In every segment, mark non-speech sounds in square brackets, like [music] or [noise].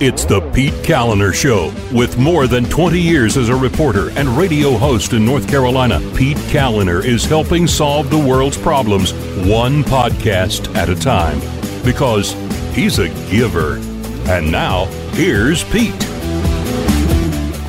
It's the Pete Kaliner Show. With more than 20 years as a reporter and radio host in North Carolina, Pete Kaliner is helping solve the world's problems one podcast at a time. Because he's a giver. And now, here's Pete.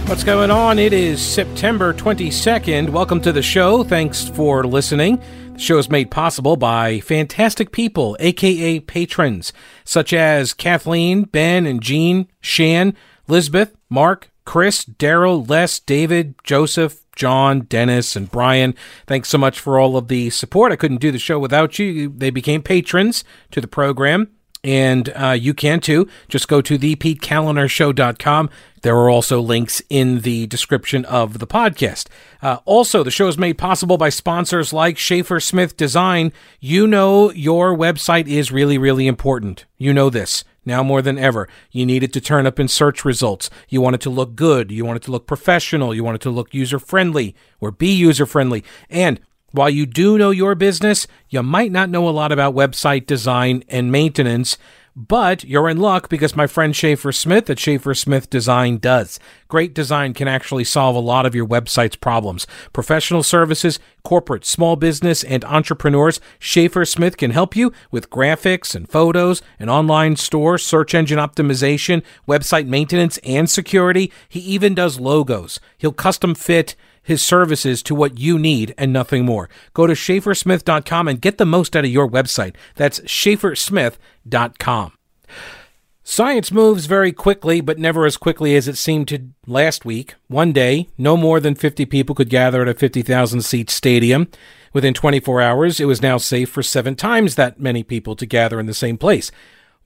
What's going on? It is September 22nd. Welcome to the show. Thanks for listening. The show is made possible by fantastic people, aka patrons, such as Kathleen, Ben, and Jean, Shan, Lisbeth, Mark, Chris, Daryl, Les, David, Joseph, John, Dennis, and Brian. Thanks so much for all of the support. I couldn't do the show without you. They became patrons to the program and uh, you can too. Just go to thepetekalinershow.com. There are also links in the description of the podcast. Uh, also, the show is made possible by sponsors like Schaefer Smith Design. You know your website is really, really important. You know this. Now more than ever, you need it to turn up in search results. You want it to look good. You want it to look professional. You want it to look user friendly or be user friendly. And while you do know your business, you might not know a lot about website design and maintenance, but you're in luck because my friend Schaefer Smith at Schaefer Smith Design does. Great design can actually solve a lot of your website's problems. Professional services, corporate, small business, and entrepreneurs, Schaefer Smith can help you with graphics and photos, an online store, search engine optimization, website maintenance, and security. He even does logos. He'll custom fit his services to what you need and nothing more. Go to schaefersmith.com and get the most out of your website. That's schaefersmith.com. Science moves very quickly, but never as quickly as it seemed to last week. One day, no more than 50 people could gather at a 50,000 seat stadium. Within 24 hours, it was now safe for seven times that many people to gather in the same place.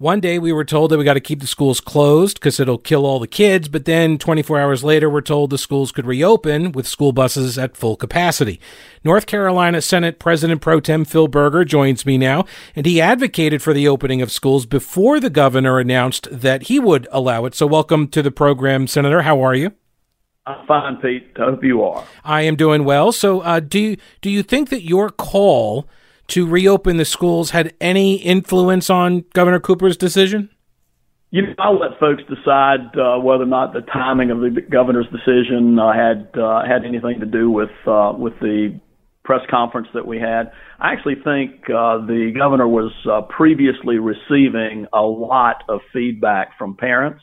One day we were told that we got to keep the schools closed because it'll kill all the kids, but then 24 hours later we're told the schools could reopen with school buses at full capacity. North Carolina Senate President Pro Tem Phil Berger joins me now, and he advocated for the opening of schools before the governor announced that he would allow it. So welcome to the program, Senator. How are you? I'm fine, Pete. I hope you are. I am doing well. So, uh, do you, do you think that your call to reopen the schools had any influence on Governor Cooper's decision? You know, I'll let folks decide uh, whether or not the timing of the governor's decision uh, had uh, had anything to do with uh, with the press conference that we had. I actually think uh, the governor was uh, previously receiving a lot of feedback from parents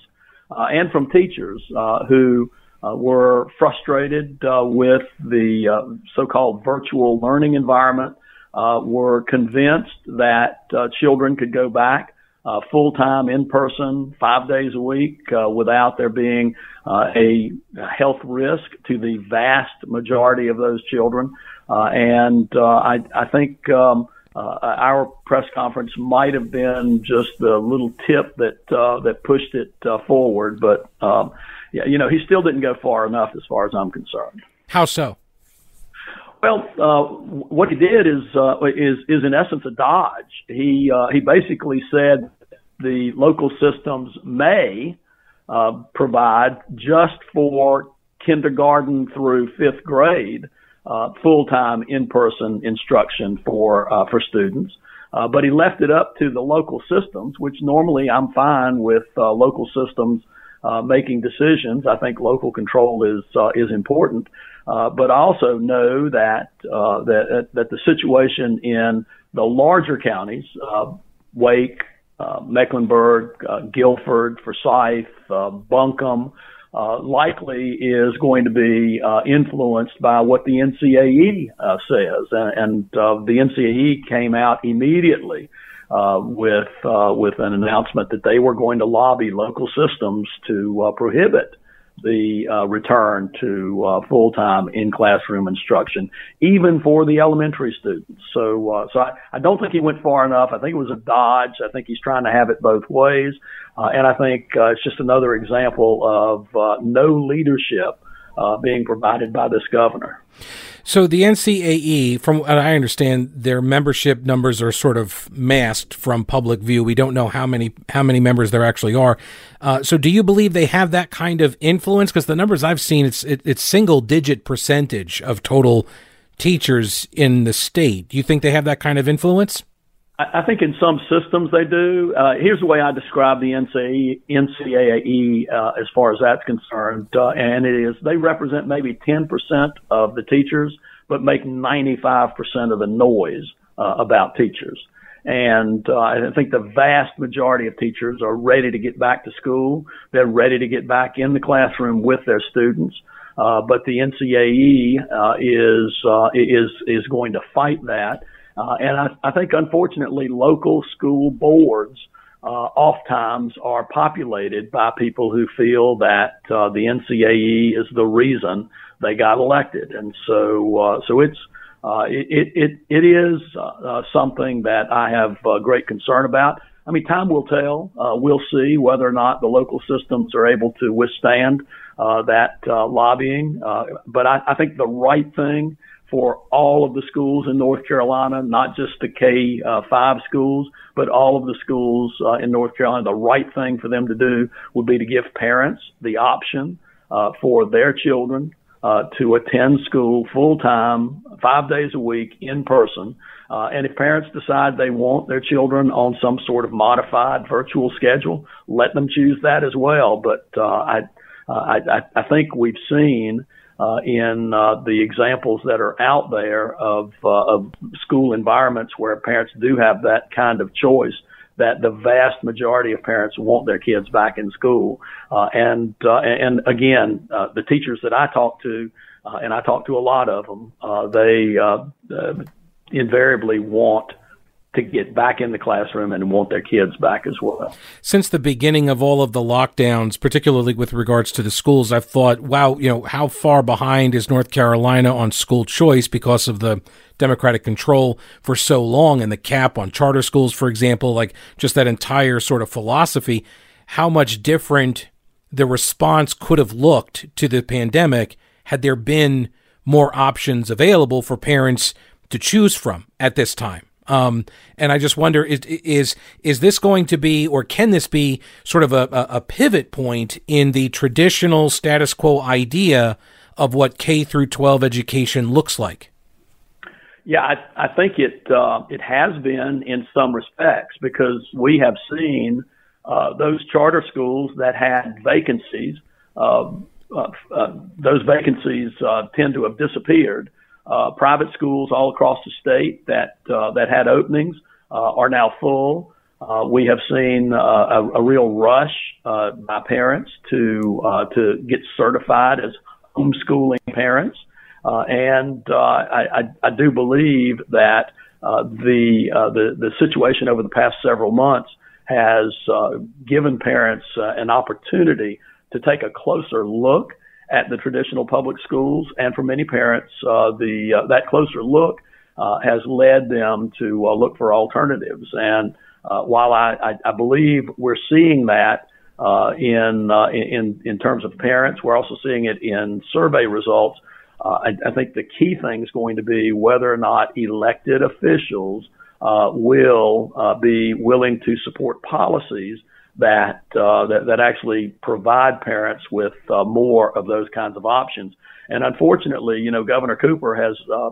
and from teachers who were frustrated with the so-called virtual learning environment uh, were convinced that uh, children could go back uh, full time in person, five days a week, uh, without there being uh, a health risk to the vast majority of those children. Uh, and uh, I, I think um, uh, our press conference might have been just the little tip that uh, that pushed it uh, forward. But um, yeah, you know, he still didn't go far enough, as far as I'm concerned. How so? Well, uh, what he did is uh, is is in essence a dodge. He uh, he basically said the local systems may uh, provide just for kindergarten through fifth grade uh, full time in person instruction for uh, for students. Uh, but he left it up to the local systems, which normally I'm fine with uh, local systems uh, making decisions. I think local control is uh, is important. Uh, but I also know that uh, that that the situation in the larger counties, uh, Wake, uh, Mecklenburg, uh, Guilford, Forsyth, uh, Buncombe, uh, likely is going to be uh, influenced by what the NCAE uh, says, and, and uh, the NCAE came out immediately uh, with uh, with an announcement that they were going to lobby local systems to uh, prohibit the uh, return to uh, full-time in-classroom instruction, even for the elementary students. So, uh, so I, I don't think he went far enough. I think it was a dodge. I think he's trying to have it both ways, uh, and I think uh, it's just another example of uh, no leadership being provided by this governor. So the NCAE, from what I understand, their membership numbers are sort of masked from public view. We don't know how many how many members there actually are. Uh, so do you believe they have that kind of influence? Because the numbers I've seen, it's it, it's single digit percentage of total teachers in the state. Do you think they have that kind of influence? I think in some systems they do. Uh, here's the way I describe the NCAE, NCAE uh, as far as that's concerned, uh, and it is they represent maybe 10% of the teachers, but make 95% of the noise uh, about teachers. And uh, I think the vast majority of teachers are ready to get back to school. They're ready to get back in the classroom with their students. Uh, but the NCAE uh, is uh, is is going to fight that, uh, and I, I think unfortunately local school boards uh, oftentimes are populated by people who feel that uh, the NCAE is the reason they got elected, and so uh, so it's uh, it, it, it is uh, something that I have uh, great concern about. I mean, time will tell. Uh, we'll see whether or not the local systems are able to withstand uh, that uh, lobbying. Uh, but I, I think the right thing for all of the schools in North Carolina, not just the K uh, five schools, but all of the schools uh, in North Carolina, the right thing for them to do would be to give parents the option uh, for their children uh, to attend school full time, five days a week in person. Uh, and if parents decide they want their children on some sort of modified virtual schedule, let them choose that as well. But uh, I, I, I think we've seen uh, in uh, the examples that are out there of, uh, of school environments where parents do have that kind of choice that the vast majority of parents want their kids back in school. Uh, and, uh, and again, uh, the teachers that I talk to, uh, and I talk to a lot of them, uh, they, uh, uh, invariably want to get back in the classroom and want their kids back as well. Since the beginning of all of the lockdowns, particularly with regards to the schools, I've thought, wow, you know, how far behind is North Carolina on school choice because of the Democratic control for so long and the cap on charter schools, for example, like just that entire sort of philosophy, how much different the response could have looked to the pandemic had there been more options available for parents to choose from at this time. Um, and I just wonder is is is this going to be, or can this be, sort of a, a pivot point in the traditional status quo idea of what K through 12 education looks like? Yeah, I, I think it uh, it has been in some respects because we have seen uh, those charter schools that had vacancies. Uh, uh, uh those vacancies uh, tend to have disappeared uh, private schools all across the state that uh, that had openings uh, are now full. Uh, we have seen uh, a, a real rush uh, by parents to uh, to get certified as homeschooling parents, uh, and uh, I, I, I do believe that uh, the uh, the the situation over the past several months has uh, given parents an opportunity to take a closer look at the traditional public schools, and for many parents, uh, the uh, that closer look uh, has led them to uh, look for alternatives. And uh, while I, I, I believe we're seeing that uh, in, in in terms of parents, we're also seeing it in survey results. Uh, I, I think the key thing is going to be whether or not elected officials uh, will be willing to support policies that uh, that, that actually provide parents with uh, more of those kinds of options. And unfortunately, you know, Governor Cooper has uh,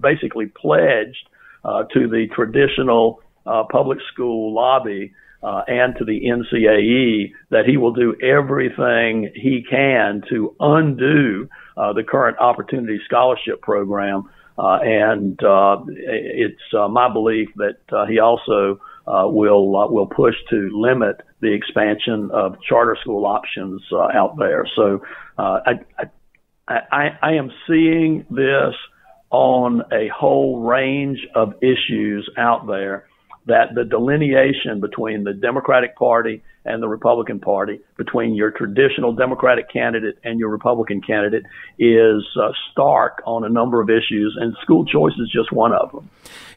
basically pledged uh, to the traditional uh, public school lobby uh, and to the NCAE that he will do everything he can to undo uh, the current Opportunity Scholarship Program. Uh, and uh, it's my belief that he also uh, will will push to limit the expansion of charter school options uh, out there. So uh, I, I, I am seeing this on a whole range of issues out there that the delineation between the Democratic Party and the Republican Party, between your traditional Democratic candidate and your Republican candidate, is uh, stark on a number of issues, and school choice is just one of them.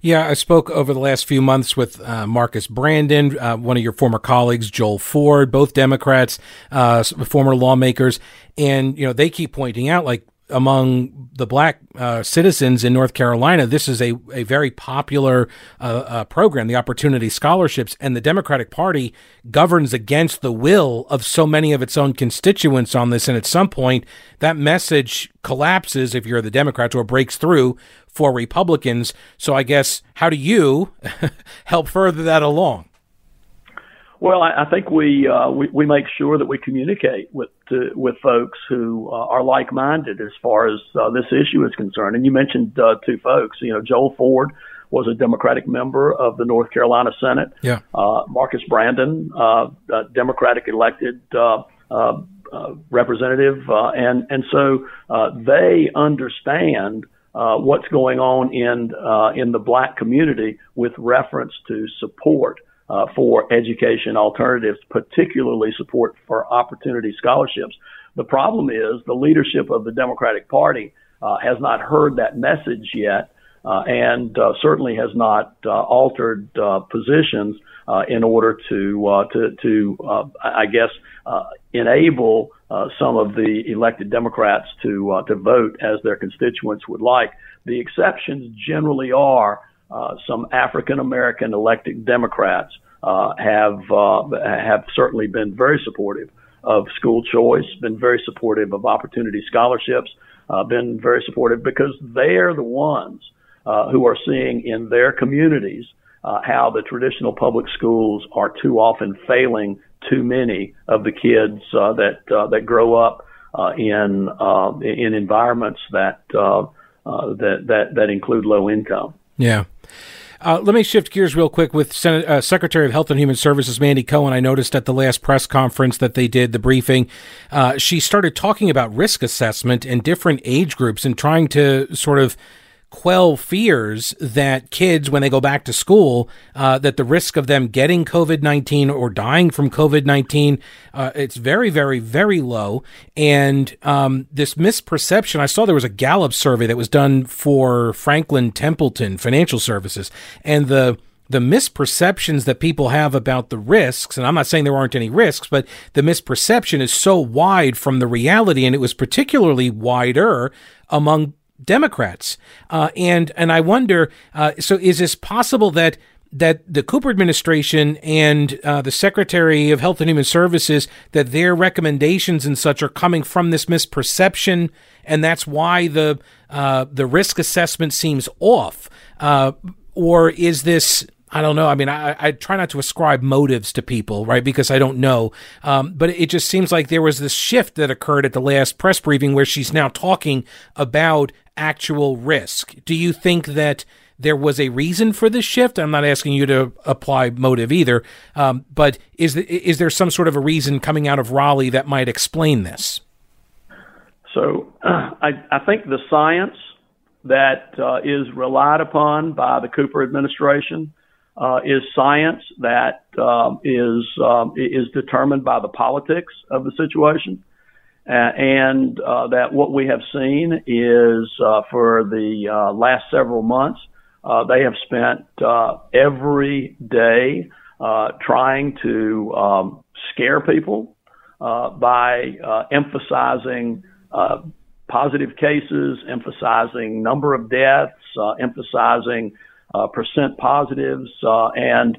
Yeah, I spoke over the last few months with uh, Marcus Brandon, uh, one of your former colleagues, Joel Ford, both Democrats, uh, former lawmakers, and you know they keep pointing out like among the black uh, citizens in North Carolina, this is a, a very popular uh, uh, program, the Opportunity Scholarships, and the Democratic Party governs against the will of so many of its own constituents on this. And at some point, that message collapses if you're the Democrats or breaks through for Republicans. So I guess, how do you [laughs] help further that along? Well, I, I think we, uh, we we make sure that we communicate with to, with folks who uh, are like-minded as far as uh, this issue is concerned. And you mentioned uh, two folks. You know, Joel Ford was a Democratic member of the North Carolina Senate. Yeah. Uh, Marcus Brandon, uh, Democratic elected uh, uh, uh, representative, uh, and and so uh, they understand. Uh, what's going on in uh, in the black community with reference to support uh, for education alternatives, particularly support for opportunity scholarships. The problem is the leadership of the Democratic Party uh, has not heard that message yet. Uh, and uh, certainly has not uh, altered uh, positions in order to to to I guess enable some of the elected Democrats to to vote as their constituents would like. The exceptions generally are some African American elected Democrats uh, have uh, have certainly been very supportive of school choice, been very supportive of opportunity scholarships, uh, been very supportive because they're the ones uh, who are seeing in their communities uh, how the traditional public schools are too often failing too many of the kids uh, that that grow up in in environments that that that that include low income. Yeah. Uh, let me shift gears real quick with Senate, uh, Secretary of Health and Human Services Mandy Cohen. I noticed at the last press conference that they did the briefing, uh, she started talking about risk assessment and different age groups and trying to sort of quell fears that kids, when they go back to school, uh, that the risk of them getting COVID 19 or dying from COVID 19, uh, it's very, very, very low. And um, this misperception, I saw there was a Gallup survey that was done for Franklin Templeton Financial Services, and the the misperceptions that people have about the risks, and I'm not saying there aren't any risks, but the misperception is so wide from the reality, and it was particularly wider among Democrats. Uh, and and I wonder, uh, so is this possible that that the Cooper administration and uh, the Secretary of Health and Human Services that their recommendations and such are coming from this misperception, and that's why the uh, the risk assessment seems off, uh, or is this I don't know. I mean, I, I try not to ascribe motives to people, right? Because I don't know. Um, but it just seems like there was this shift that occurred at the last press briefing where she's now talking about actual risk. Do you think that there was a reason for this shift? I'm not asking you to apply motive either, um, but is is there some sort of a reason coming out of Raleigh that might explain this? So uh, [clears throat] I, I think the science that uh, is relied upon by the Cooper administration uh, is science that um, is um, is determined by the politics of the situation. Uh, and uh, that what we have seen is uh, for the uh, last several months, uh, they have spent every day trying to um, scare people by emphasizing positive cases, emphasizing number of deaths, emphasizing percent positives, and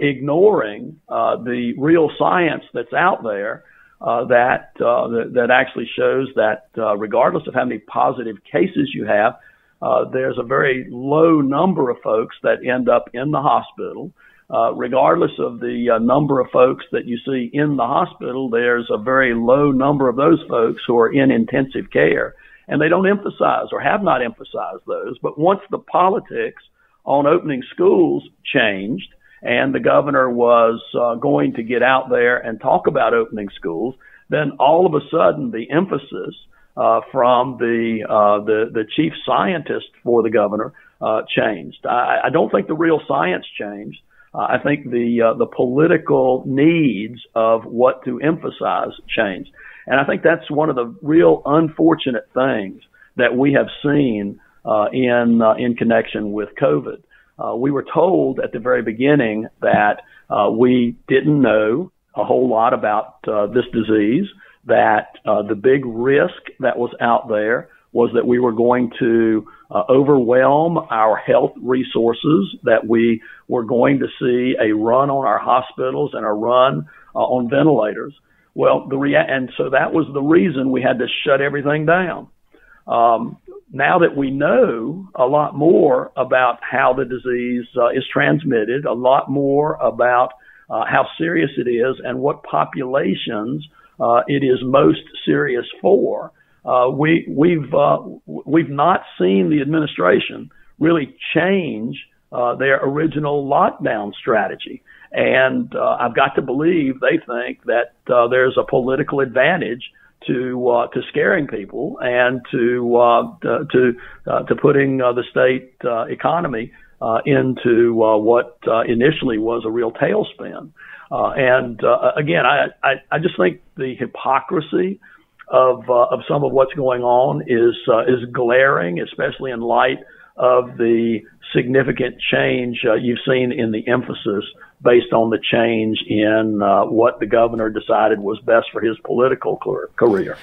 ignoring the real science that's out there uh, that, uh, that, that actually shows that uh, regardless of how many positive cases you have, uh, there's a very low number of folks that end up in the hospital. Uh, regardless of the uh, number of folks that you see in the hospital, there's a very low number of those folks who are in intensive care. And they don't emphasize or have not emphasized those. But once the politics on opening schools changed, and the governor was uh, going to get out there and talk about opening schools, then all of a sudden the emphasis uh, from the, uh, the the chief scientist for the governor uh, changed. I, I don't think the real science changed. Uh, I think the uh, the political needs of what to emphasize changed, and I think that's one of the real unfortunate things that we have seen uh, in uh, in connection with COVID. Uh, we were told at the very beginning that uh, we didn't know a whole lot about uh, this disease, that uh, the big risk that was out there was that we were going to uh, overwhelm our health resources, that we were going to see a run on our hospitals and a run uh, on ventilators. Well, the rea- and so that was the reason we had to shut everything down. Um, now that we know a lot more about how the disease uh, is transmitted, a lot more about uh, how serious it is and what populations uh, it is most serious for, uh, we, we've, uh, we've not seen the administration really change uh, their original lockdown strategy. And I've got to believe they think that there's a political advantage to uh, to scaring people and to uh, to uh, to putting uh, the state uh, economy uh, into what initially was a real tailspin. And again, I, I I just think the hypocrisy of of some of what's going on is is glaring, especially in light of the significant change you've seen in the emphasis based on the change in uh, what the governor decided was best for his political career.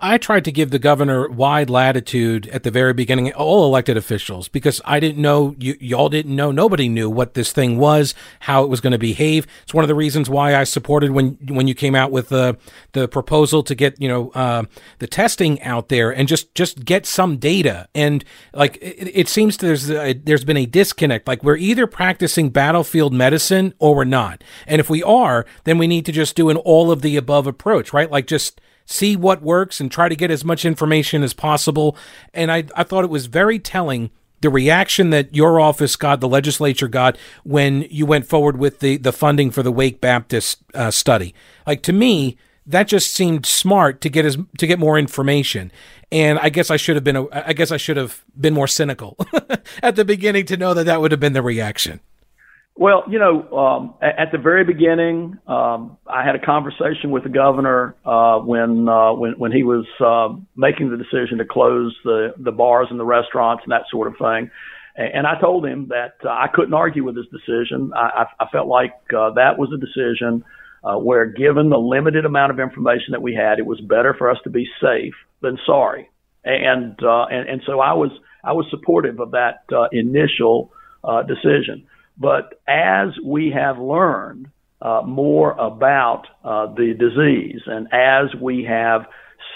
I tried to give the governor wide latitude at the very beginning, all elected officials, because I didn't know, you, y'all didn't know, nobody knew what this thing was, how it was going to behave. It's one of the reasons why I supported when, when you came out with the, the proposal to get, you know, uh, the testing out there and just, just get some data. And like, it, it seems there's, a, there's been a disconnect. Like we're either practicing battlefield medicine or we're not. And if we are, then we need to just do an all of the above approach, right? Like just, see what works and try to get as much information as possible. And I, I thought it was very telling the reaction that your office got, the legislature got, when you went forward with the, the funding for the Wake Baptist uh, study. Like to me, that just seemed smart to get as to get more information. And I guess I should have been I guess I should have been more cynical [laughs] at the beginning to know that that would have been the reaction. Well, you know, um, at, the very beginning, um, I had a conversation with the governor uh, when uh, when when he was uh, making the decision to close the the bars and the restaurants and that sort of thing. And I told him that uh, I couldn't argue with his decision. I, I felt like uh, that was a decision uh, where, given the limited amount of information that we had, it was better for us to be safe than sorry. And uh, and and so I was I was supportive of that uh, initial uh, decision. But as we have learned uh, more about uh, the disease and as we have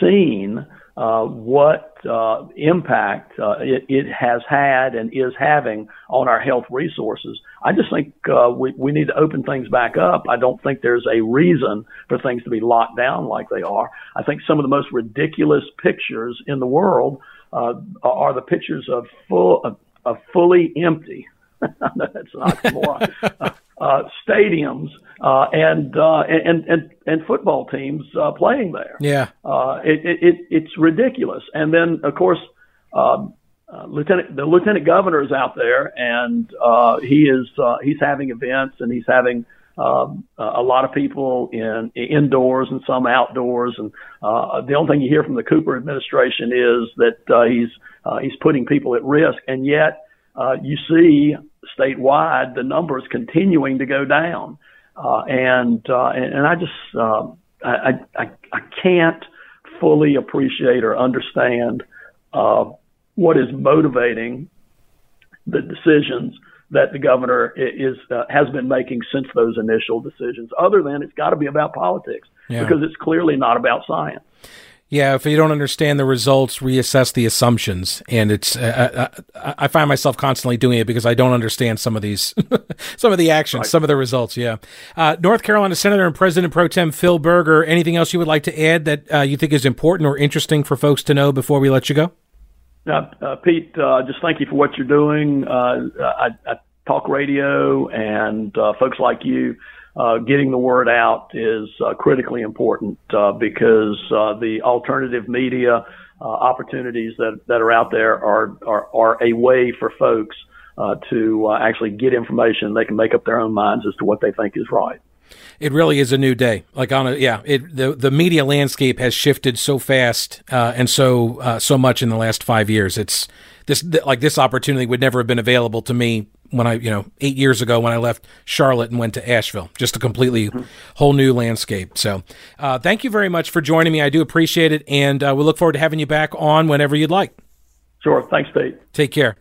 seen uh, what uh, impact uh, it, it, has had and is having on our health resources, I just think uh, we, we need to open things back up. I don't think there's a reason for things to be locked down like they are. I think some of the most ridiculous pictures in the world are the pictures of full of, of fully empty [laughs] that's not more. uh, uh, stadiums uh, and, uh, and and and football teams uh, playing there. Yeah, uh, it, it, it it's ridiculous. And then of course, um, uh, Lieutenant the Lieutenant Governor is out there, and uh, he is uh, he's having events and he's having. Um, a lot of people in indoors and some outdoors, and uh, the only thing you hear from the Cooper administration is that uh, he's uh, he's putting people at risk, and yet uh, you see statewide the numbers continuing to go down. Uh, and, uh, and, and I just, uh, I, I, I can't fully appreciate or understand, uh, what is motivating the decisions that the governor is, uh, has been making since those initial decisions, other than it's got to be about politics yeah. because it's clearly not about science. Yeah, if you don't understand the results, reassess the assumptions. And it's uh, I, uh, I, find myself constantly doing it because I don't understand some of these, [laughs] some of the actions, right. some of the results. Yeah, uh, North Carolina Senator and President Pro Tem Phil Berger. Anything else you would like to add that uh, you think is important or interesting for folks to know before we let you go? Uh, Pete, uh, just thank you for what you're doing. I, I, talk radio and folks like you uh, getting the word out is uh, critically important uh, because uh, the alternative media uh, opportunities that, that are out there are, are, are a way for folks uh, to actually get information. They can make up their own minds as to what they think is right. It really is a new day. Like on a yeah, it the the media landscape has shifted so fast and so so much in the last five years. It's this like this opportunity would never have been available to me when I, you know, eight years ago when I left Charlotte and went to Asheville. Just a completely whole new landscape. So, uh, thank you very much for joining me. I do appreciate it, and uh, we look forward to having you back on whenever you'd like. Sure. Thanks, Pete. Take care.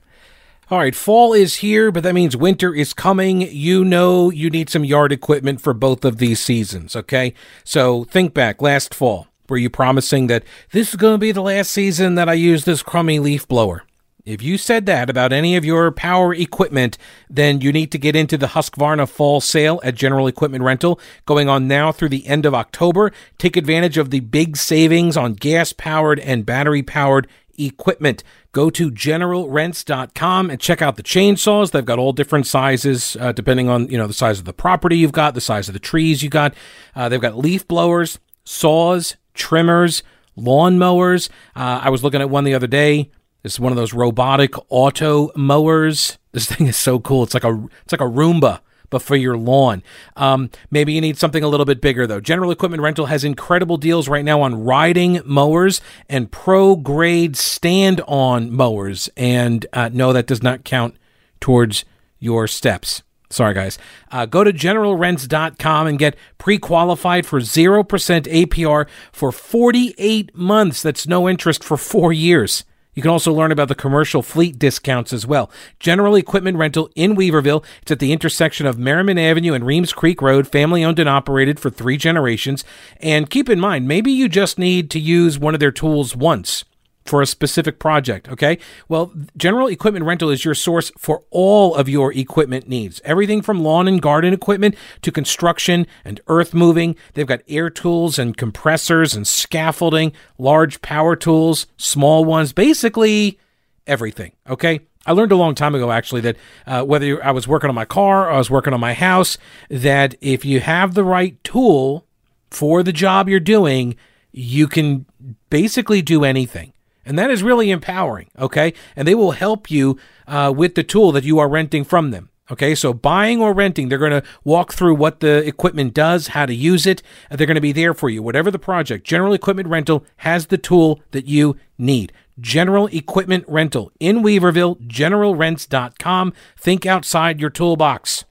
All right, fall is here, but that means winter is coming. You know you need some yard equipment for both of these seasons, okay? So think back last fall. Were you promising that this is going to be the last season that I use this crummy leaf blower? If you said that about any of your power equipment, then you need to get into the Husqvarna fall sale at General Equipment Rental going on now through the end of October. Take advantage of the big savings on gas powered and battery powered equipment. Go to generalrents.com and check out the chainsaws. They've got all different sizes, uh, depending on, you know, the size of the property you've got, the size of the trees you got. Uh, they've got leaf blowers, saws, trimmers, lawn mowers. Uh, I was looking at one the other day. It's one of those robotic auto mowers. This [laughs] thing is so cool. It's like a, it's like a Roomba but for your lawn. Um, maybe you need something a little bit bigger though. General Equipment Rental has incredible deals right now on riding mowers and pro grade stand on mowers. And uh, no, that does not count towards your steps. Sorry, guys. Uh, go to generalrents.com and get pre qualified for 0% APR for 48 months. That's no interest for four years. You can also learn about the commercial fleet discounts as well. General Equipment Rental in Weaverville. It's at the intersection of Merriman Avenue and Reems Creek Road, family owned and operated for three generations. And keep in mind, maybe you just need to use one of their tools once for a specific project, okay? Well, General Equipment Rental is your source for all of your equipment needs. Everything from lawn and garden equipment to construction and earth moving. They've got air tools and compressors and scaffolding, large power tools, small ones, basically everything, okay? I learned a long time ago, actually, that uh, whether I was working on my car or I was working on my house, that if you have the right tool for the job you're doing, you can basically do anything. And that is really empowering, okay? And they will help you uh, with the tool that you are renting from them. Okay, so buying or renting, they're going to walk through what the equipment does, how to use it, and they're going to be there for you. Whatever the project, General Equipment Rental has the tool that you need. General Equipment Rental in Weaverville, generalrents.com. Think outside your toolbox.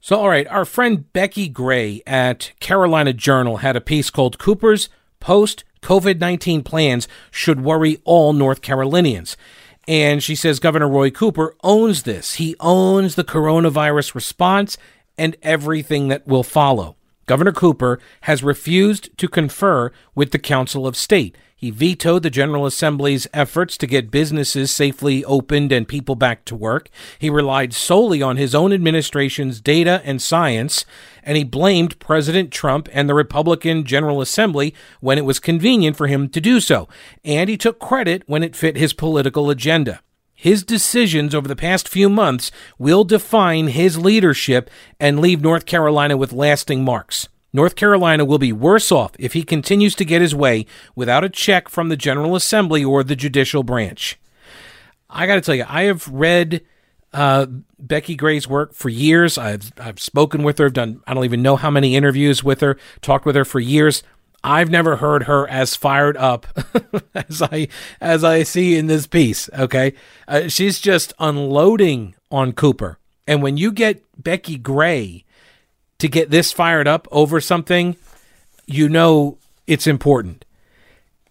So, all right, our friend Becki Gray at Carolina Journal had a piece called Cooper's Post COVID 19 plans should worry all North Carolinians. And she says Governor Roy Cooper owns this. He owns the coronavirus response and everything that will follow. Governor Cooper has refused to confer with the Council of State. He vetoed the General Assembly's efforts to get businesses safely opened and people back to work. He relied solely on his own administration's data and science, and he blamed President Trump and the Republican General Assembly when it was convenient for him to do so. And he took credit when it fit his political agenda. His decisions over the past few months will define his leadership and leave North Carolina with lasting marks. North Carolina will be worse off if he continues to get his way without a check from the General Assembly or the judicial branch. I got to tell you, I have read uh, Becki Gray's work for years. I've I've spoken with her. I've done I don't even know how many interviews with her. Talked with her for years. I've never heard her as fired up [laughs] as I as I see in this piece. Okay, uh, she's just unloading on Cooper. And when you get Becki Gray to get this fired up over something, you know it's important.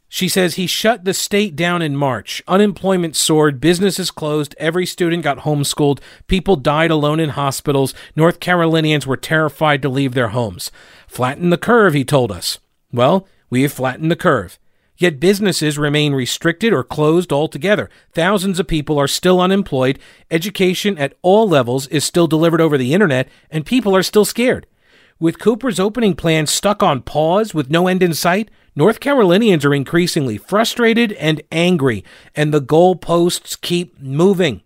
She says he shut the state down in March. Unemployment soared, businesses closed, every student got homeschooled, people died alone in hospitals, North Carolinians were terrified to leave their homes. Flatten the curve, he told us. Well, we have flattened the curve. Yet businesses remain restricted or closed altogether. Thousands of people are still unemployed. Education at all levels is still delivered over the internet, and people are still scared. With Cooper's opening plan stuck on pause with no end in sight, North Carolinians are increasingly frustrated and angry, and the goalposts keep moving.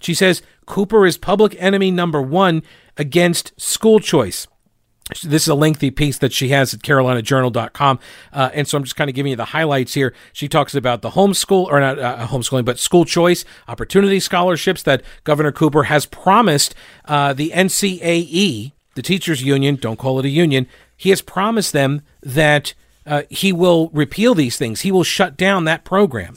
She says Cooper is public enemy number one against school choice. This is a lengthy piece that she has at carolinajournal.com. Uh, and so I'm just kind of giving you the highlights here. She talks about the homeschool, or not uh, homeschooling, but school choice, opportunity scholarships that Governor Cooper has promised uh, the NCAE, the teachers union, don't call it a union, he has promised them that uh, he will repeal these things. He will shut down that program.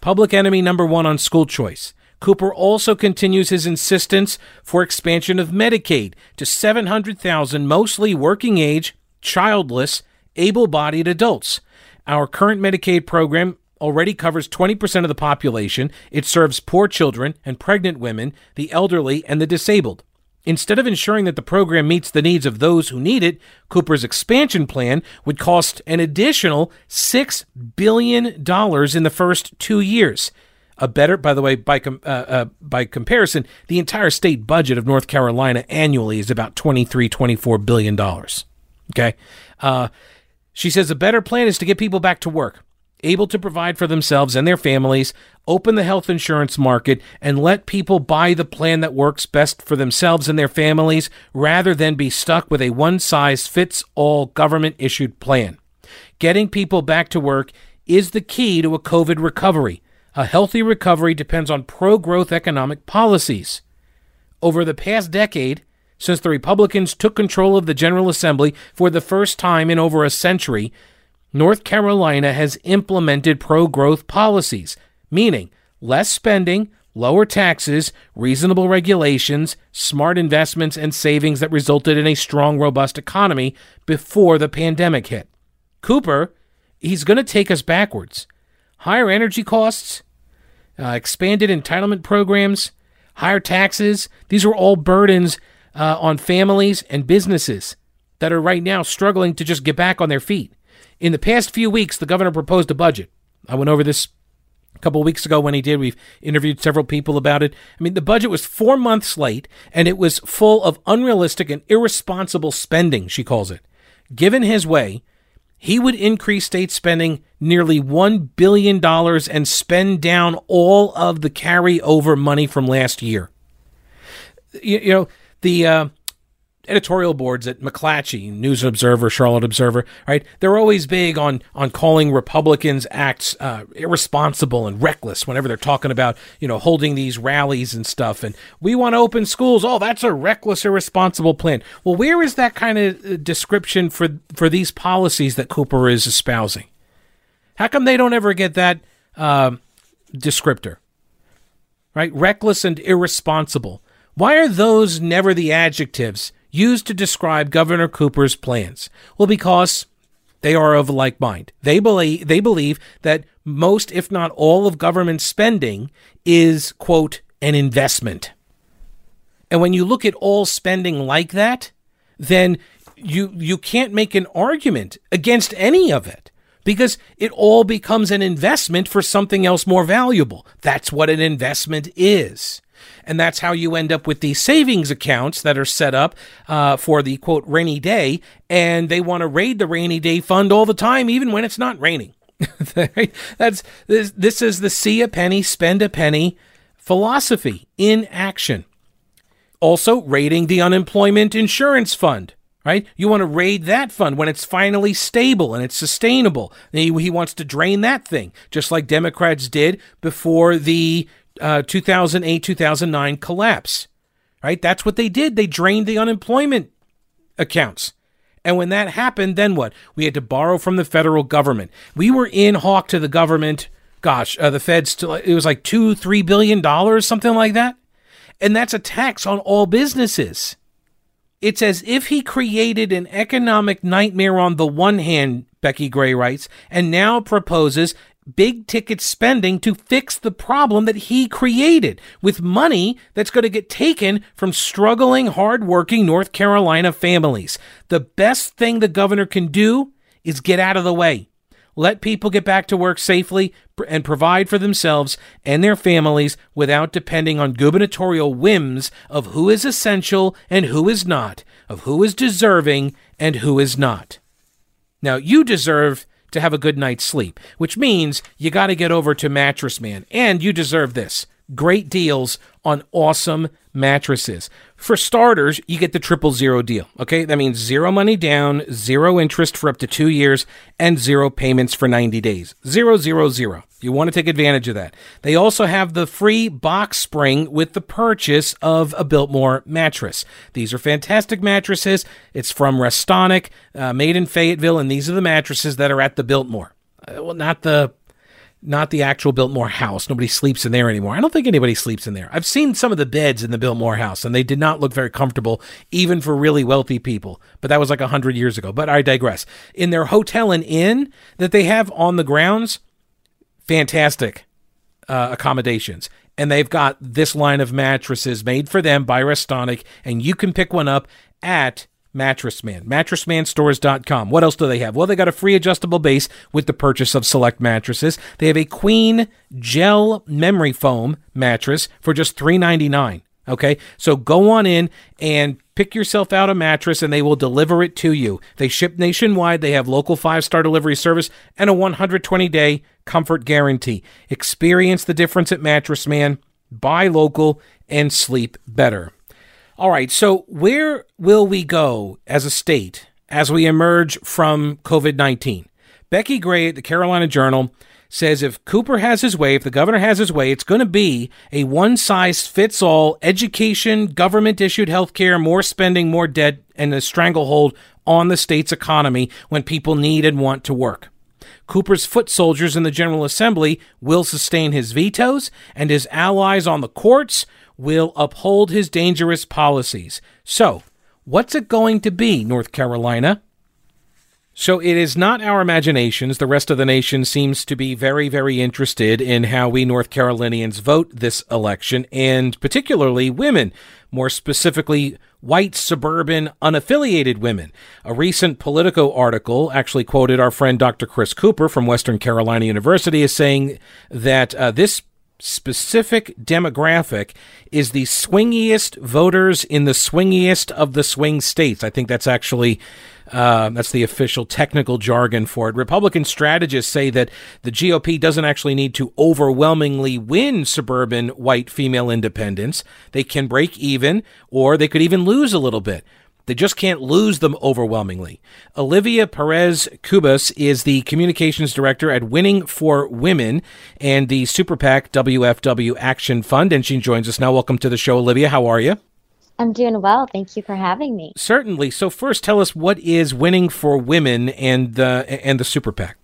Public enemy number one on school choice. Cooper also continues his insistence for expansion of Medicaid to 700,000 mostly working age, childless, able bodied adults. Our current Medicaid program already covers 20% of the population. It serves poor children and pregnant women, the elderly, and the disabled. Instead of ensuring that the program meets the needs of those who need it, Cooper's expansion plan would cost an additional $6 billion in the first two years. A better, by the way, by, com- uh, uh, by comparison, the entire state budget of North Carolina annually is about 23, 24 billion dollars. Okay. Uh, she says a better plan is to get people back to work able to provide for themselves and their families, open the health insurance market, and let people buy the plan that works best for themselves and their families rather than be stuck with a one size fits all government issued plan. Getting people back to work is the key to a COVID recovery. A healthy recovery depends on pro growth economic policies. Over the past decade, since the Republicans took control of the General Assembly for the first time in over a century, North Carolina has implemented pro growth policies, meaning less spending, lower taxes, reasonable regulations, smart investments, and savings that resulted in a strong, robust economy before the pandemic hit. Cooper, he's going to take us backwards. Higher energy costs, uh, expanded entitlement programs, higher taxes, these are all burdens uh, on families and businesses that are right now struggling to just get back on their feet. In the past few weeks, the governor proposed a budget. I went over this a couple of weeks ago when he did. We've interviewed several people about it. I mean, the budget was four months late, and it was full of unrealistic and irresponsible spending, she calls it. Given his way, he would increase state spending nearly $1 billion and spend down all of the carryover money from last year. You, you know, the. Uh, editorial boards at McClatchy, News Observer, Charlotte Observer, right? They're always big on on calling Republicans acts uh, irresponsible and reckless whenever they're talking about you know holding these rallies and stuff. And we want to open schools. Oh, that's a reckless, irresponsible plan. Well, where is that kind of uh, description for for these policies that Cooper is espousing? How come they don't ever get that uh, descriptor? Right, reckless and irresponsible. Why are those never the adjectives used to describe Governor Cooper's plans? Well, because they are of like mind. They believe they believe that most, if not all, of government spending is quote an investment. And when you look at all spending like that, then you you can't make an argument against any of it because it all becomes an investment for something else more valuable. That's what an investment is. And that's how you end up with these savings accounts that are set up uh, for the quote rainy day. And they want to raid the rainy day fund all the time, even when it's not raining. [laughs] that's this, this is the see a penny, spend a penny philosophy in action. Also, raiding the unemployment insurance fund right? You want to raid that fund when it's finally stable and it's sustainable. He, he, wants to drain that thing, just like Democrats did before the uh, 2008 2009 collapse. Right? That's what they did. They drained the unemployment accounts. And when that happened, then what? We had to borrow from the federal government. We were in hawk to the government. Gosh, uh, the Feds still, it was like two, three billion dollars, something like that. And that's a tax on all businesses. It's as if he created an economic nightmare on the one hand, Becki Gray writes, and now proposes big ticket spending to fix the problem that he created with money that's going to get taken from struggling, hardworking North Carolina families. The best thing the governor can do is get out of the way. Let people get back to work safely and provide for themselves and their families without depending on gubernatorial whims of who is essential and who is not, of who is deserving and who is not. Now, you deserve to have a good night's sleep, which means you got to get over to Mattress Man, and you deserve this. Great deals on awesome mattresses. For starters, you get the triple zero deal. Okay, that means zero money down, zero interest for up to two years, and zero payments for 90 days. Zero, zero, zero. You want to take advantage of that. They also have the free box spring with the purchase of a Biltmore mattress. These are fantastic mattresses. It's from Restonic, uh, made in Fayetteville, and these are the mattresses that are at the Biltmore. Uh, well, not the not the actual Biltmore house. Nobody sleeps in there anymore. I don't think anybody sleeps in there. I've seen some of the beds in the Biltmore house, and they did not look very comfortable, even for really wealthy people. But that was like a hundred years ago. But I digress. In their hotel and inn that they have on the grounds, fantastic uh, accommodations. And they've got this line of mattresses made for them by Restonic, and you can pick one up at Mattress Man. MattressManStores.com. What else do they have? Well, they got a free adjustable base with the purchase of select mattresses. They have a Queen Gel Memory Foam mattress for just $3.99. Okay, so go on in and pick yourself out a mattress and they will deliver it to you. They ship nationwide, they have local five star delivery service, and a 120 day comfort guarantee. Experience the difference at Mattress Man, buy local, and sleep better. All right, so where will we go as a state as we emerge from COVID 19? Becki Gray at the Carolina Journal says if Cooper has his way, if the governor has his way, it's going to be a one size fits all education, government issued health care, more spending, more debt, and a stranglehold on the state's economy when people need and want to work. Cooper's foot soldiers in the General Assembly will sustain his vetoes, and his allies on the courts will uphold his dangerous policies. So, what's it going to be, North Carolina? So it is not our imaginations. The rest of the nation seems to be very, very interested in how we North Carolinians vote this election, and particularly women, more specifically, white, suburban, unaffiliated women. A recent Politico article actually quoted our friend Dr. Chris Cooper from Western Carolina University as saying that uh, this specific demographic is the swingiest voters in the swingiest of the swing states. I think that's actually uh, that's the official technical jargon for it. Republican strategists say that the GOP doesn't actually need to overwhelmingly win suburban white female independents. They can break even, or they could even lose a little bit. They just can't lose them overwhelmingly. Olivia Perez Cubas is the communications director at Winning for Women and the Super PAC WFW Action Fund, and she joins us now. Welcome to the show, Olivia. How are you? I'm doing well. Thank you for having me. Certainly. So first, tell us what is Winning for Women and the and the Super PAC.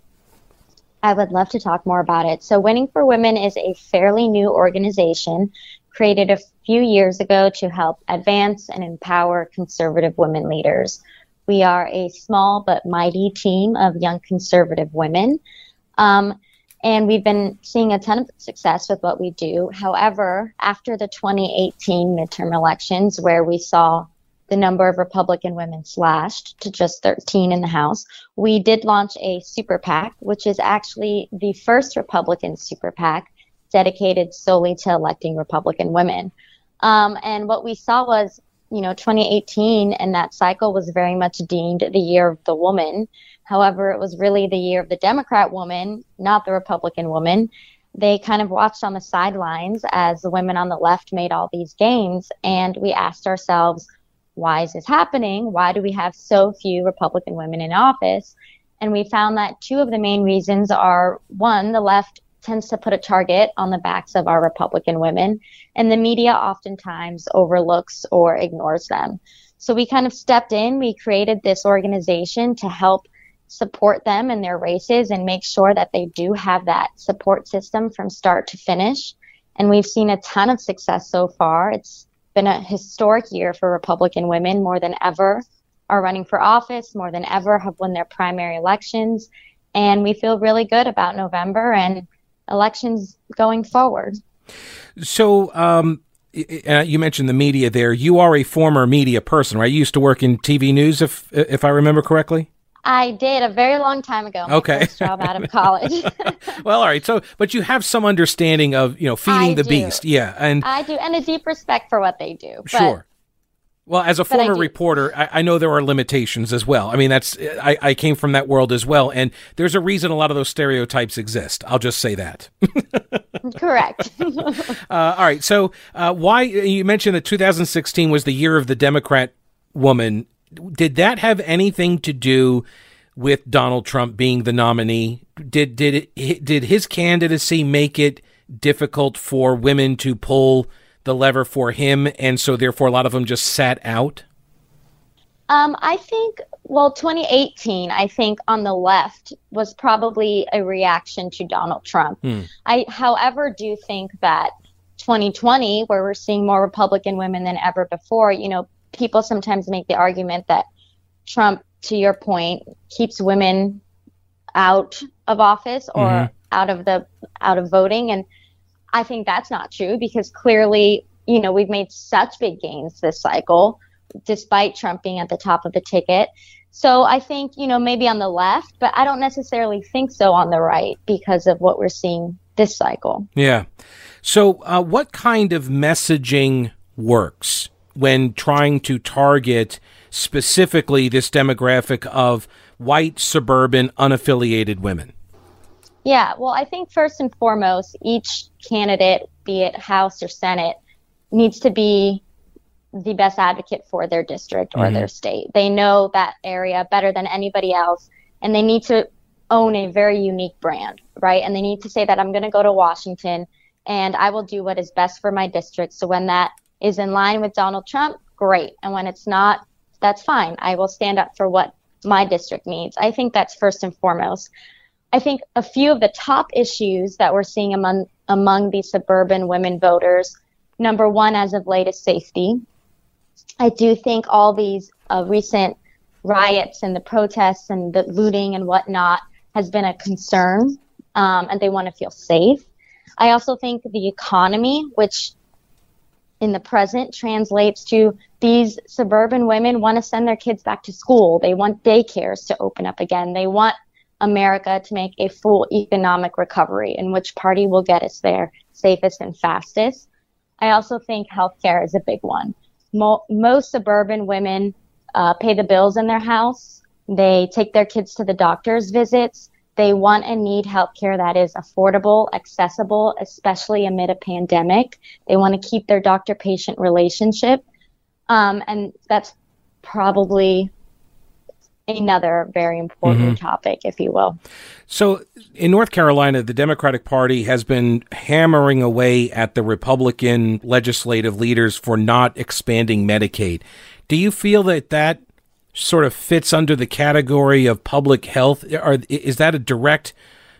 I would love to talk more about it. So, Winning for Women is a fairly new organization created a few years ago to help advance and empower conservative women leaders. We are a small but mighty team of young conservative women. Um, and we've been seeing a ton of success with what we do. However, after the 2018 midterm elections, where we saw the number of Republican women slashed to just 13 in the House, we did launch a super PAC, which is actually the first Republican super PAC dedicated solely to electing Republican women. Um, and what we saw was, you know, 2018 and that cycle was very much deemed the year of the woman. However, it was really the year of the Democrat woman, not the Republican woman. They kind of watched on the sidelines as the women on the left made all these gains. And we asked ourselves, why is this happening? Why do we have so few Republican women in office? And we found that two of the main reasons are one, the left tends to put a target on the backs of our Republican women, and the media oftentimes overlooks or ignores them. So we kind of stepped in, we created this organization to help support them in their races and make sure that they do have that support system from start to finish. And we've seen a ton of success so far. It's been a historic year for Republican women, more than ever are running for office, more than ever have won their primary elections. And we feel really good about November and elections going forward. So, um, uh, you mentioned the media there. You are a former media person, right? You used to work in TV news, if if I remember correctly. I did a very long time ago. okay. job out of [laughs] college. [laughs] well, all right. So, but you have some understanding of you know feeding I the do. beast, yeah, and I do, and a deep respect for what they do. Sure. Well, as a former reporter, I, I, know there are limitations as well. I mean, that's I, I, came from that world as well, and there's a reason a lot of those stereotypes exist. I'll just say that. [laughs] Correct. [laughs] uh, all right. So, uh, why you mentioned that 2016 was the year of the Democrat woman? Did that have anything to do with Donald Trump being the nominee? Did did it, did his candidacy make it difficult for women to pull? The lever for him, and so therefore a lot of them just sat out? Um, I think, well, 2018, I think on the left was probably a reaction to Donald Trump. Hmm. I, however, do think that 2020, where we're seeing more Republican women than ever before, you know, people sometimes make the argument that Trump, to your point, keeps women out of office or mm-hmm. out of the out of voting, and I think that's not true because clearly, you know, we've made such big gains this cycle despite Trump being at the top of the ticket. So I think, you know, maybe on the left, but I don't necessarily think so on the right because of what we're seeing this cycle. Yeah. So, uh, what kind of messaging works when trying to target specifically this demographic of white, suburban, unaffiliated women? Yeah, well, I think first and foremost, each candidate, be it House or Senate, needs to be the best advocate for their district or mm-hmm. their state. They know that area better than anybody else, and they need to own a very unique brand, right? And they need to say that I'm going to go to Washington and I will do what is best for my district. So when that is in line with Donald Trump, great. And when it's not, that's fine. I will stand up for what my district needs. I think that's first and foremost. I think a few of the top issues that we're seeing among among these suburban women voters, number one as of late is safety. I do think all these uh, recent riots and the protests and the looting and whatnot has been a concern, um, and they want to feel safe. I also think the economy, which in the present translates to these suburban women want to send their kids back to school. They want daycares to open up again. They want America to make a full economic recovery, and which party will get us there safest and fastest. I also think healthcare is a big one mo- most suburban women uh, pay the bills in their house. They take their kids to the doctor's visits. They want and need healthcare that is affordable, accessible, especially amid a pandemic. They want to keep their doctor patient relationship. Um, and that's probably another very important mm-hmm. topic, if you will. So, in North Carolina, the Democratic Party has been hammering away at the Republican legislative leaders for not expanding Medicaid. Do you feel that that sort of fits under the category of public health? Or is that a direct,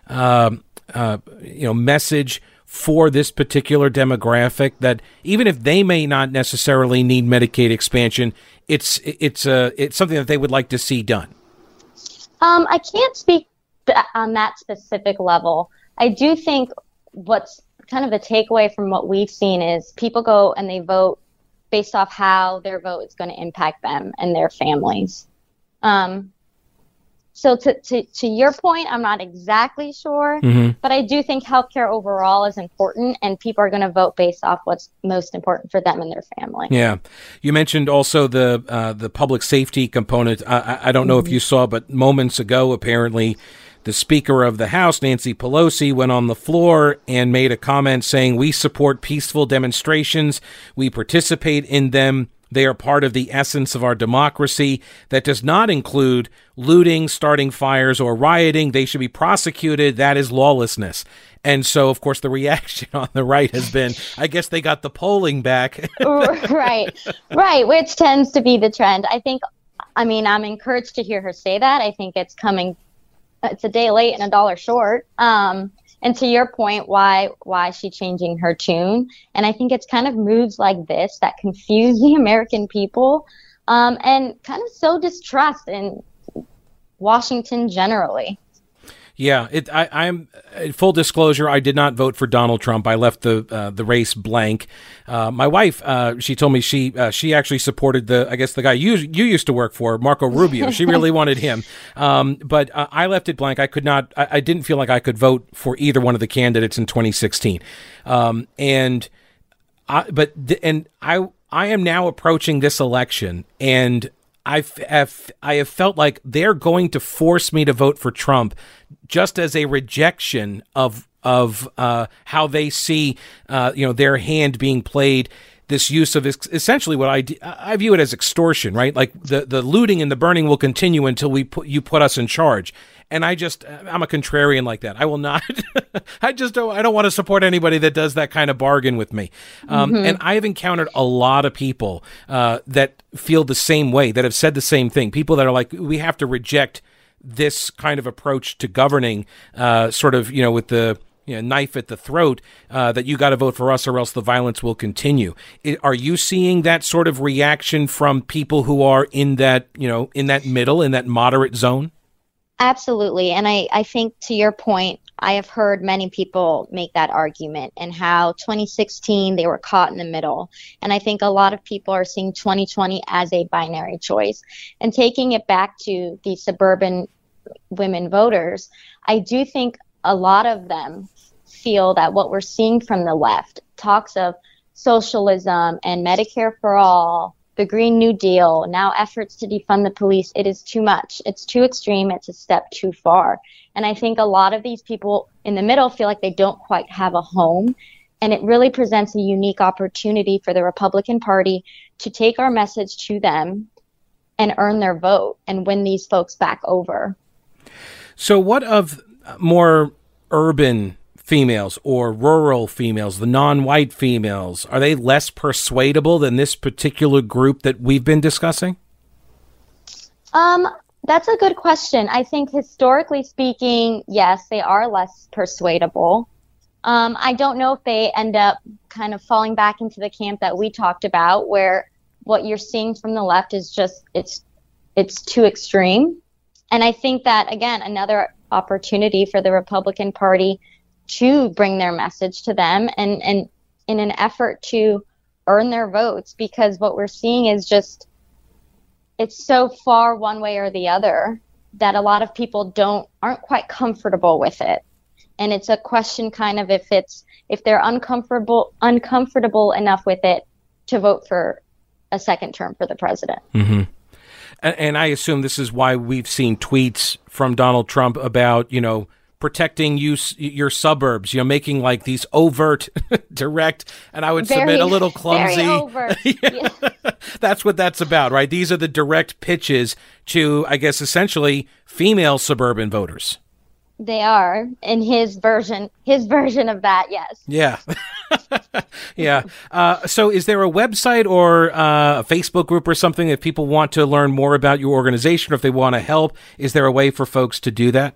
uh, uh, you know, message? for this particular demographic that even if they may not necessarily need Medicaid expansion, it's it's uh, it's something that they would like to see done. Um, I can't speak on that specific level. I do think what's kind of the takeaway from what we've seen is people go and they vote based off how their vote is going to impact them and their families. Um, so to, to, to your point, I'm not exactly sure, mm-hmm. but I do think healthcare overall is important and people are going to vote based off what's most important for them and their family. Yeah. You mentioned also the, uh, the public safety component. I, I don't know mm-hmm. if you saw, but moments ago, apparently, the Speaker of the House, Nancy Pelosi, went on the floor and made a comment saying, We support peaceful demonstrations. We participate in them. They are part of the essence of our democracy. That does not include looting, starting fires, or rioting. They should be prosecuted. That is lawlessness. And so, of course, the reaction [laughs] on the right has been, I guess they got the polling back. [laughs] right, right, which tends to be the trend. I think, I mean, I'm encouraged to hear her say that. I think it's coming, it's a day late and a dollar short. Um, and to your point why why is she changing her tune? And i think it's kind of moves like this that confuse the [laughs] american people um, and kind of sow distrust in washington generally yeah, it, I, am uh, full disclosure. I did not vote for Donald Trump. I left the uh, the race blank. Uh, my wife, uh, she told me she uh, she actually supported the I guess the guy you you used to work for, Marco Rubio. She [laughs] really wanted him, um, but uh, I left it blank. I could not. I, I, didn't feel like I could vote for either one of the candidates in 2016, um, and I, but and I I am now approaching this election and I have I have felt like they're going to force me to vote for Trump, just as a rejection of of uh, how they see uh, you know their hand being played. this use of essentially what I, I view it as extortion, right? Like the, the looting and the burning will continue until we put, you put us in charge. And I just, I'm a contrarian like that. I will not, [laughs] I just don't, I don't want to support anybody that does that kind of bargain with me. Um, mm-hmm. And I've encountered a lot of people uh, that feel the same way, that have said the same thing. People that are like, we have to reject this kind of approach to governing, uh, sort of, you know, with the, you know, knife at the throat uh, that you got to vote for us or else the violence will continue. It, are you seeing that sort of reaction from people who are in that, you know, in that middle, in that moderate zone? Absolutely. And I, I think to your point, I have heard many people make that argument and how 2016 they were caught in the middle. And I think a lot of people are seeing 2020 as a binary choice. And taking it back to the suburban women voters, I do think a lot of them feel that what we're seeing from the left talks of socialism and Medicare for all, the Green New Deal, now efforts to defund the police, it is too much. It's too extreme. It's a step too far. And I think a lot of these people in the middle feel like they don't quite have a home. And it really presents a unique opportunity for the Republican Party to take our message to them and earn their vote and win these folks back over. So, what of more urban females or rural females, the non-white females, are they less persuadable than this particular group that we've been discussing? Um, that's a good question. I think historically speaking, yes, they are less persuadable. Um, I don't know if they end up kind of falling back into the camp that we talked about, where what you're seeing from the left is just it's it's too extreme. And I think that again, another opportunity for the Republican Party to bring their message to them and, and in an effort to earn their votes because what we're seeing is just it's so far one way or the other that a lot of people don't aren't quite comfortable with it. And it's a question kind of if it's if they're uncomfortable uncomfortable enough with it to vote for a second term for the president. Mm-hmm. And, and I assume this is why we've seen tweets from Donald Trump about, you know, protecting you your suburbs you know making like these overt [laughs] direct and i would very, submit a little clumsy [laughs] yeah. [laughs] that's what that's about right these are the direct pitches to i guess essentially female suburban voters they are in his version, his version of that. Yes. Yeah. yeah. Uh, so, is there a website or uh, a Facebook group or something if people want to learn more about your organization or if they want to help? Is there a way for folks to do that?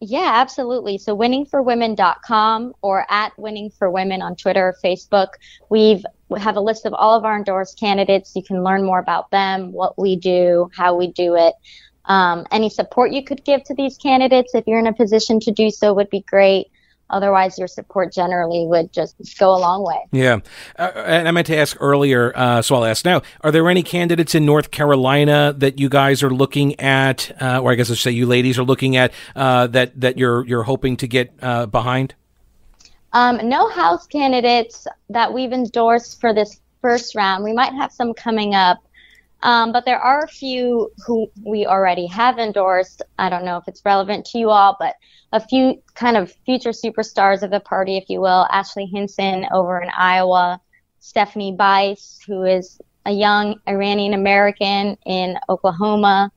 Yeah, absolutely. So winningforwomen.com or at Winning for Women on Twitter or Facebook. We've we have a list of all of our endorsed candidates. You can learn more about them, what we do, how we do it. Um, any support you could give to these candidates, if you're in a position to do so, would be great. Otherwise, your support generally would just go a long way. Yeah. Uh, and I meant to ask earlier, uh, so I'll ask now. Are there any candidates in North Carolina that you guys are looking at, uh, or I guess I should say you ladies are looking at, uh, that, that you're, you're hoping to get uh, behind? Um, no House candidates that we've endorsed for this first round. We might have some coming up. Um, but there are a few who we already have endorsed. I don't know if it's relevant to you all, but a few kind of future superstars of the party, if you will. Ashley Hinson over in Iowa, Stephanie Bice, who is a young Iranian American in Oklahoma,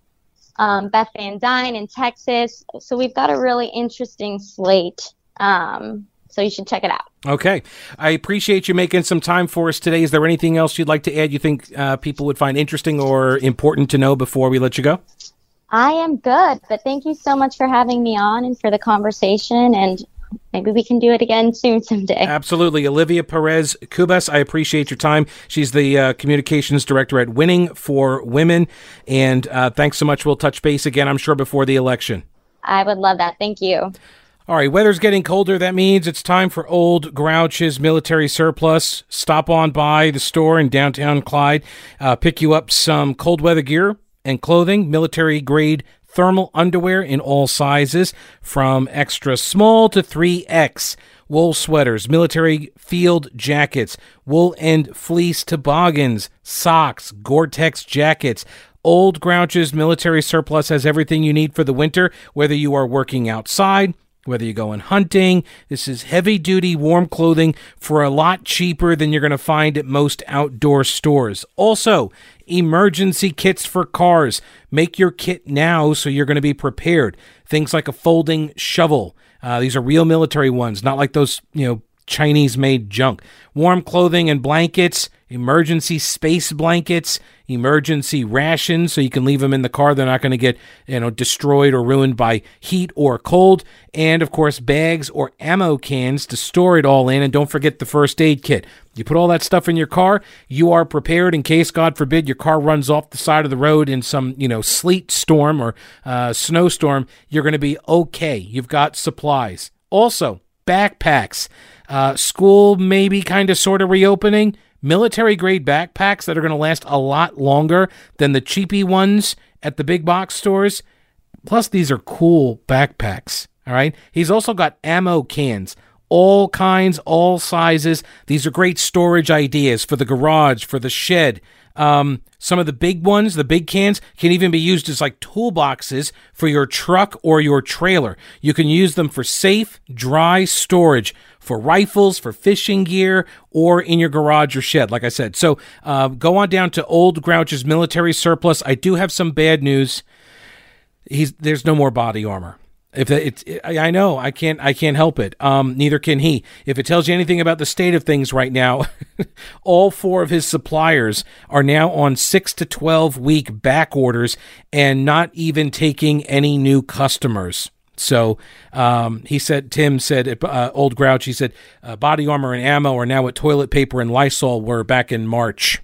um, Beth Van Duyne in Texas. So we've got a really interesting slate. Um, so you should check it out. Okay. I appreciate you making some time for us today. Is there anything else you'd like to add you think uh, people would find interesting or important to know before we let you go? I am good, but thank you so much for having me on and for the conversation. And maybe we can do it again soon someday. Absolutely. Olivia Perez Cubas, I appreciate your time. She's the uh, communications director at Winning for Women. And uh, thanks so much. We'll touch base again, I'm sure, before the election. I would love that. Thank you. All right, weather's getting colder. That means it's time for Old Grouch's military surplus. Stop on by the store in downtown Clyde, uh, pick you up some cold weather gear and clothing, military grade thermal underwear in all sizes, from extra small to 3X, wool sweaters, military field jackets, wool and fleece toboggans, socks, Gore Tex jackets. Old Grouch's military surplus has everything you need for the winter, whether you are working outside whether you're going hunting. This is heavy duty warm clothing for a lot cheaper than you're going to find at most outdoor stores. Also, emergency kits for cars. Make your kit now so you're going to be prepared. Things like a folding shovel. Uh, these are real military ones, not like those, you know, Chinese made junk. Warm clothing and blankets, emergency space blankets, emergency rations so you can leave them in the car. They're not going to get, you know, destroyed or ruined by heat or cold. And of course, bags or ammo cans to store it all in. And don't forget the first aid kit. You put all that stuff in your car, you are prepared in case, God forbid, your car runs off the side of the road in some, you know, sleet storm or uh, snowstorm. You're going to be okay. You've got supplies. Also, backpacks. Uh, school maybe kind of sort of reopening. Military grade backpacks that are going to last a lot longer than the cheapy ones at the big box stores. Plus, these are cool backpacks. All right. He's also got ammo cans, all kinds, all sizes. These are great storage ideas for the garage, for the shed. Um, some of the big ones, the big cans, can even be used as like toolboxes for your truck or your trailer. You can use them for safe, dry storage for rifles, for fishing gear, or in your garage or shed, like I said. So uh, go on down to Old Grouch's military surplus. I do have some bad news. He's there's no more body armor. If it's, it, I know I can't, I can't help it. Um, neither can he. If it tells you anything about the state of things right now, [laughs] all four of his suppliers are now on six to twelve week back orders and not even taking any new customers. So um, he said, Tim said, uh, Old Grouch, he said, uh, body armor and ammo are now what toilet paper and Lysol were back in March.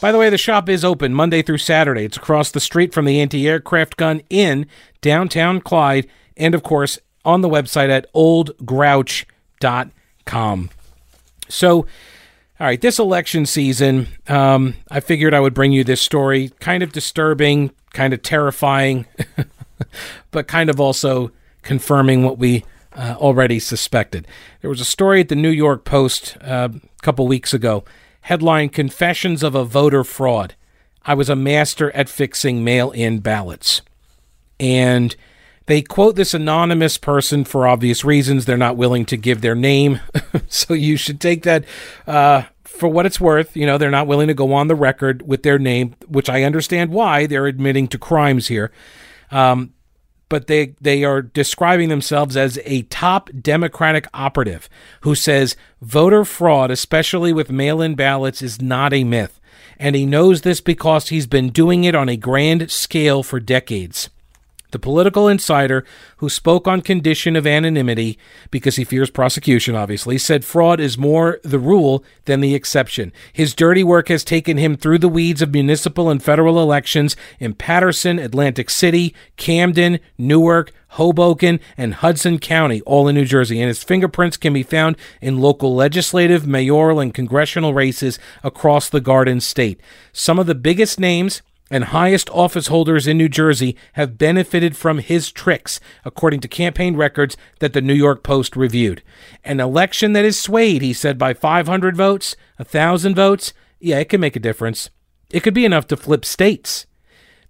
By the way, the shop is open Monday through Saturday. It's across the street from the Anti Aircraft Gun in downtown Clyde, and of course on the website at oldgrouch.com. So, all right, this election season, um, I figured I would bring you this story. Kind of disturbing, kind of terrifying, [laughs] [laughs] but kind of also confirming what we uh, already suspected. There was a story at the New York Post uh, a couple weeks ago headline Confessions of a Voter Fraud. I was a master at fixing mail in ballots. And they quote this anonymous person for obvious reasons. They're not willing to give their name. [laughs] so you should take that uh, for what it's worth. You know, they're not willing to go on the record with their name, which I understand why. They're admitting to crimes here. Um, but they they are describing themselves as a top Democratic operative who says voter fraud, especially with mail-in ballots, is not a myth, and he knows this because he's been doing it on a grand scale for decades. The political insider, who spoke on condition of anonymity because he fears prosecution, obviously, said fraud is more the rule than the exception. His dirty work has taken him through the weeds of municipal and federal elections in Paterson, Atlantic City, Camden, Newark, Hoboken, and Hudson County, all in New Jersey, and his fingerprints can be found in local legislative, mayoral, and congressional races across the Garden State. Some of the biggest names and highest office holders in New Jersey have benefited from his tricks, according to campaign records that the New York Post reviewed. An election that is swayed, he said, by 500 votes, 1,000 votes, yeah, it can make a difference. It could be enough to flip states.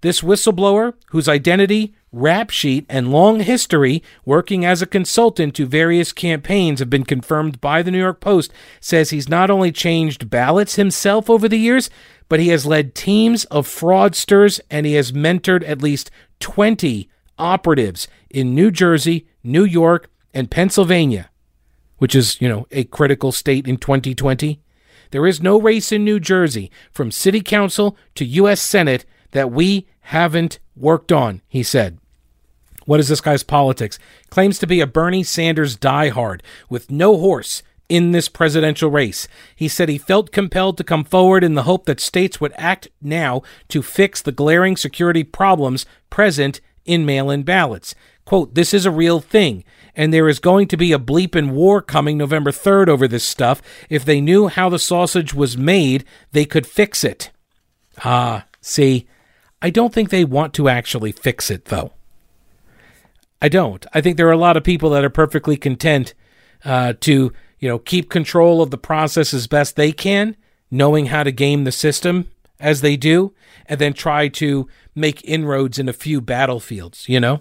This whistleblower, whose identity, rap sheet, and long history working as a consultant to various campaigns have been confirmed by the New York Post, says he's not only changed ballots himself over the years, but he has led teams of fraudsters and he has mentored at least 20 operatives in New Jersey, New York, and Pennsylvania, which is, you know, a critical state in 2020. There is no race in New Jersey from city council to U.S. Senate that we haven't worked on, he said. What is this guy's politics? Claims to be a Bernie Sanders diehard with no horse in this presidential race. He said he felt compelled to come forward in the hope that states would act now to fix the glaring security problems present in mail in ballots. Quote, this is a real thing, and there is going to be a bleep in war coming November 3rd over this stuff. If they knew how the sausage was made, they could fix it. Ah, see, I don't think they want to actually fix it, though. I don't. I think there are a lot of people that are perfectly content uh, to you know, keep control of the process as best they can, knowing how to game the system as they do, and then try to make inroads in a few battlefields, you know?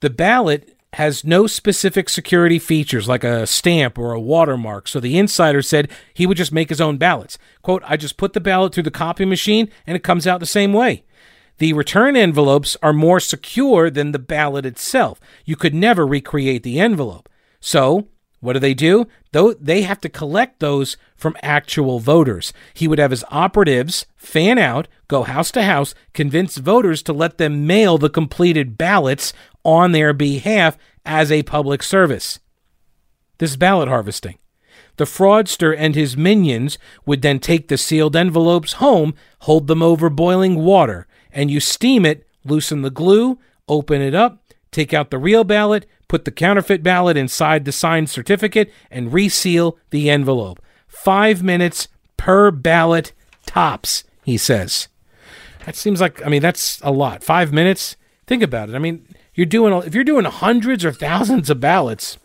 The ballot has no specific security features like a stamp or a watermark, so the insider said he would just make his own ballots. Quote, I just put the ballot through the copy machine and it comes out the same way. The return envelopes are more secure than the ballot itself. You could never recreate the envelope. So, what do they do? Though they have to collect those from actual voters. He would have his operatives fan out, go house to house, convince voters to let them mail the completed ballots on their behalf as a public service. This is ballot harvesting. The fraudster and his minions would then take the sealed envelopes home, hold them over boiling water, and you steam it, loosen the glue, open it up, take out the real ballot, put the counterfeit ballot inside the signed certificate, and reseal the envelope. Five minutes per ballot tops, he says. That seems like, I mean, that's a lot. Five minutes? Think about it. I mean, you're doing, if you're doing hundreds or thousands of ballots,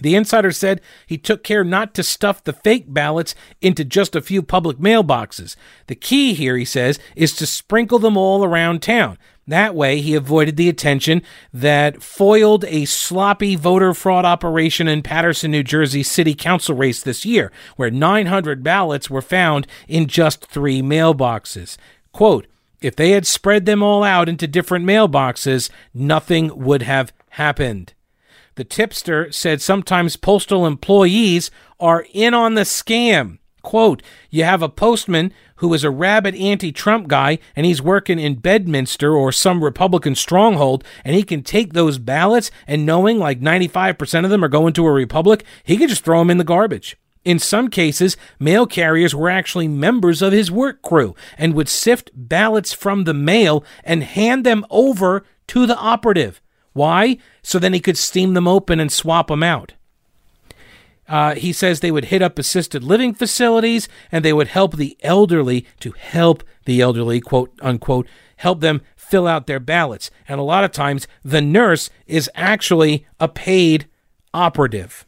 the insider said he took care not to stuff the fake ballots into just a few public mailboxes. The key here, he says, is to sprinkle them all around town. That way, he avoided the attention that foiled a sloppy voter fraud operation in Paterson, New Jersey city council race this year, where 900 ballots were found in just three mailboxes. Quote, if they had spread them all out into different mailboxes, nothing would have happened. The tipster said sometimes postal employees are in on the scam. Quote, you have a postman who is a rabid anti Trump guy and he's working in Bedminster or some Republican stronghold and he can take those ballots and knowing like 95% of them are going to a Republic, he can just throw them in the garbage. In some cases, mail carriers were actually members of his work crew and would sift ballots from the mail and hand them over to the operative. Why? So then he could steam them open and swap them out. Uh, he says they would hit up assisted living facilities and they would help the elderly to help the elderly, quote unquote, help them fill out their ballots. And a lot of times the nurse is actually a paid operative.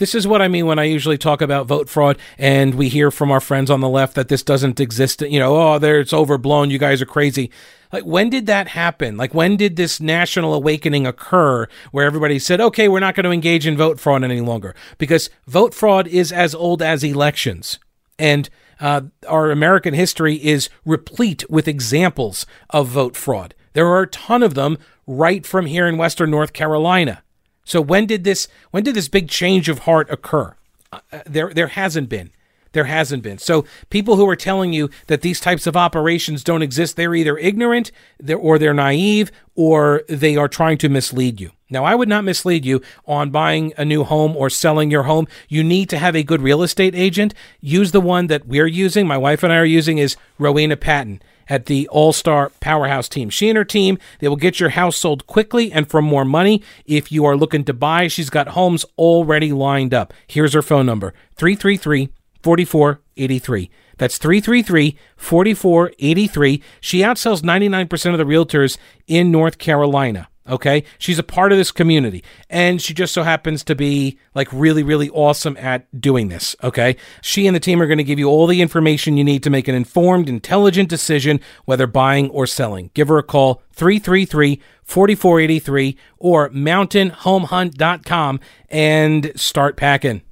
This is what I mean when I usually talk about vote fraud, and we hear from our friends on the left that this doesn't exist. You know, oh, there it's overblown. You guys are crazy. Like, when did that happen? Like, when did this national awakening occur where everybody said, okay, we're not going to engage in vote fraud any longer? Because vote fraud is as old as elections. And uh, our American history is replete with examples of vote fraud. There are a ton of them right from here in Western North Carolina. So when did this when did this big change of heart occur? Uh, there there hasn't been. There hasn't been. So people who are telling you that these types of operations don't exist, they're either ignorant, they're, or they're naive, or they are trying to mislead you. Now, I would not mislead you on buying a new home or selling your home. You need to have a good real estate agent. Use the one that we're using. My wife and I are using is Rowena Patton at the All Star Powerhouse team. She and her team, they will get your house sold quickly and for more money. If you are looking to buy, she's got homes already lined up. Here's her phone number 333 4483. That's 333 4483. She outsells 99% of the realtors in North Carolina. Okay. She's a part of this community and she just so happens to be like really, really awesome at doing this. Okay. She and the team are going to give you all the information you need to make an informed, intelligent decision, whether buying or selling. Give her a call 333 4483 or mountainhomehunt.com and start packing.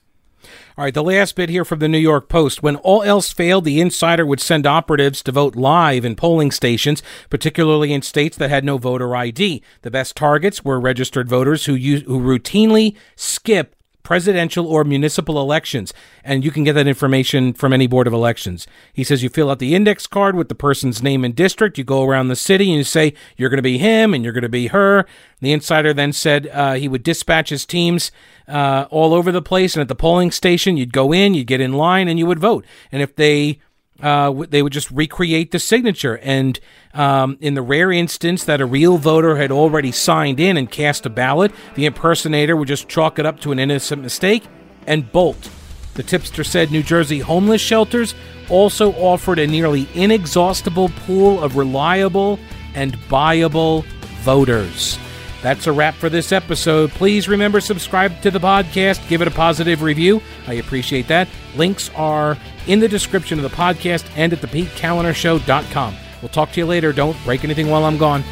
All right, the last bit here from the New York Post. When all else failed, the insider would send operatives to vote live in polling stations, particularly in states that had no voter ID. The best targets were registered voters who use, who routinely skip presidential or municipal elections. And you can get that information from any board of elections. He says you fill out the index card with the person's name and district. You go around the city and you say you're going to be him and you're going to be her. The insider then said uh, he would dispatch his teams uh, all over the place. And at the polling station, you'd go in, you'd get in line, and you would vote. And if they uh, they would just recreate the signature. And um, in the rare instance that a real voter had already signed in and cast a ballot, the impersonator would just chalk it up to an innocent mistake and bolt. The tipster said New Jersey homeless shelters also offered a nearly inexhaustible pool of reliable and buyable voters. That's a wrap for this episode. Please remember subscribe to the podcast, give it a positive review. I appreciate that. Links are in the description of the podcast and at the PeteKaliner Show.com. We'll talk to you later. Don't break anything while I'm gone.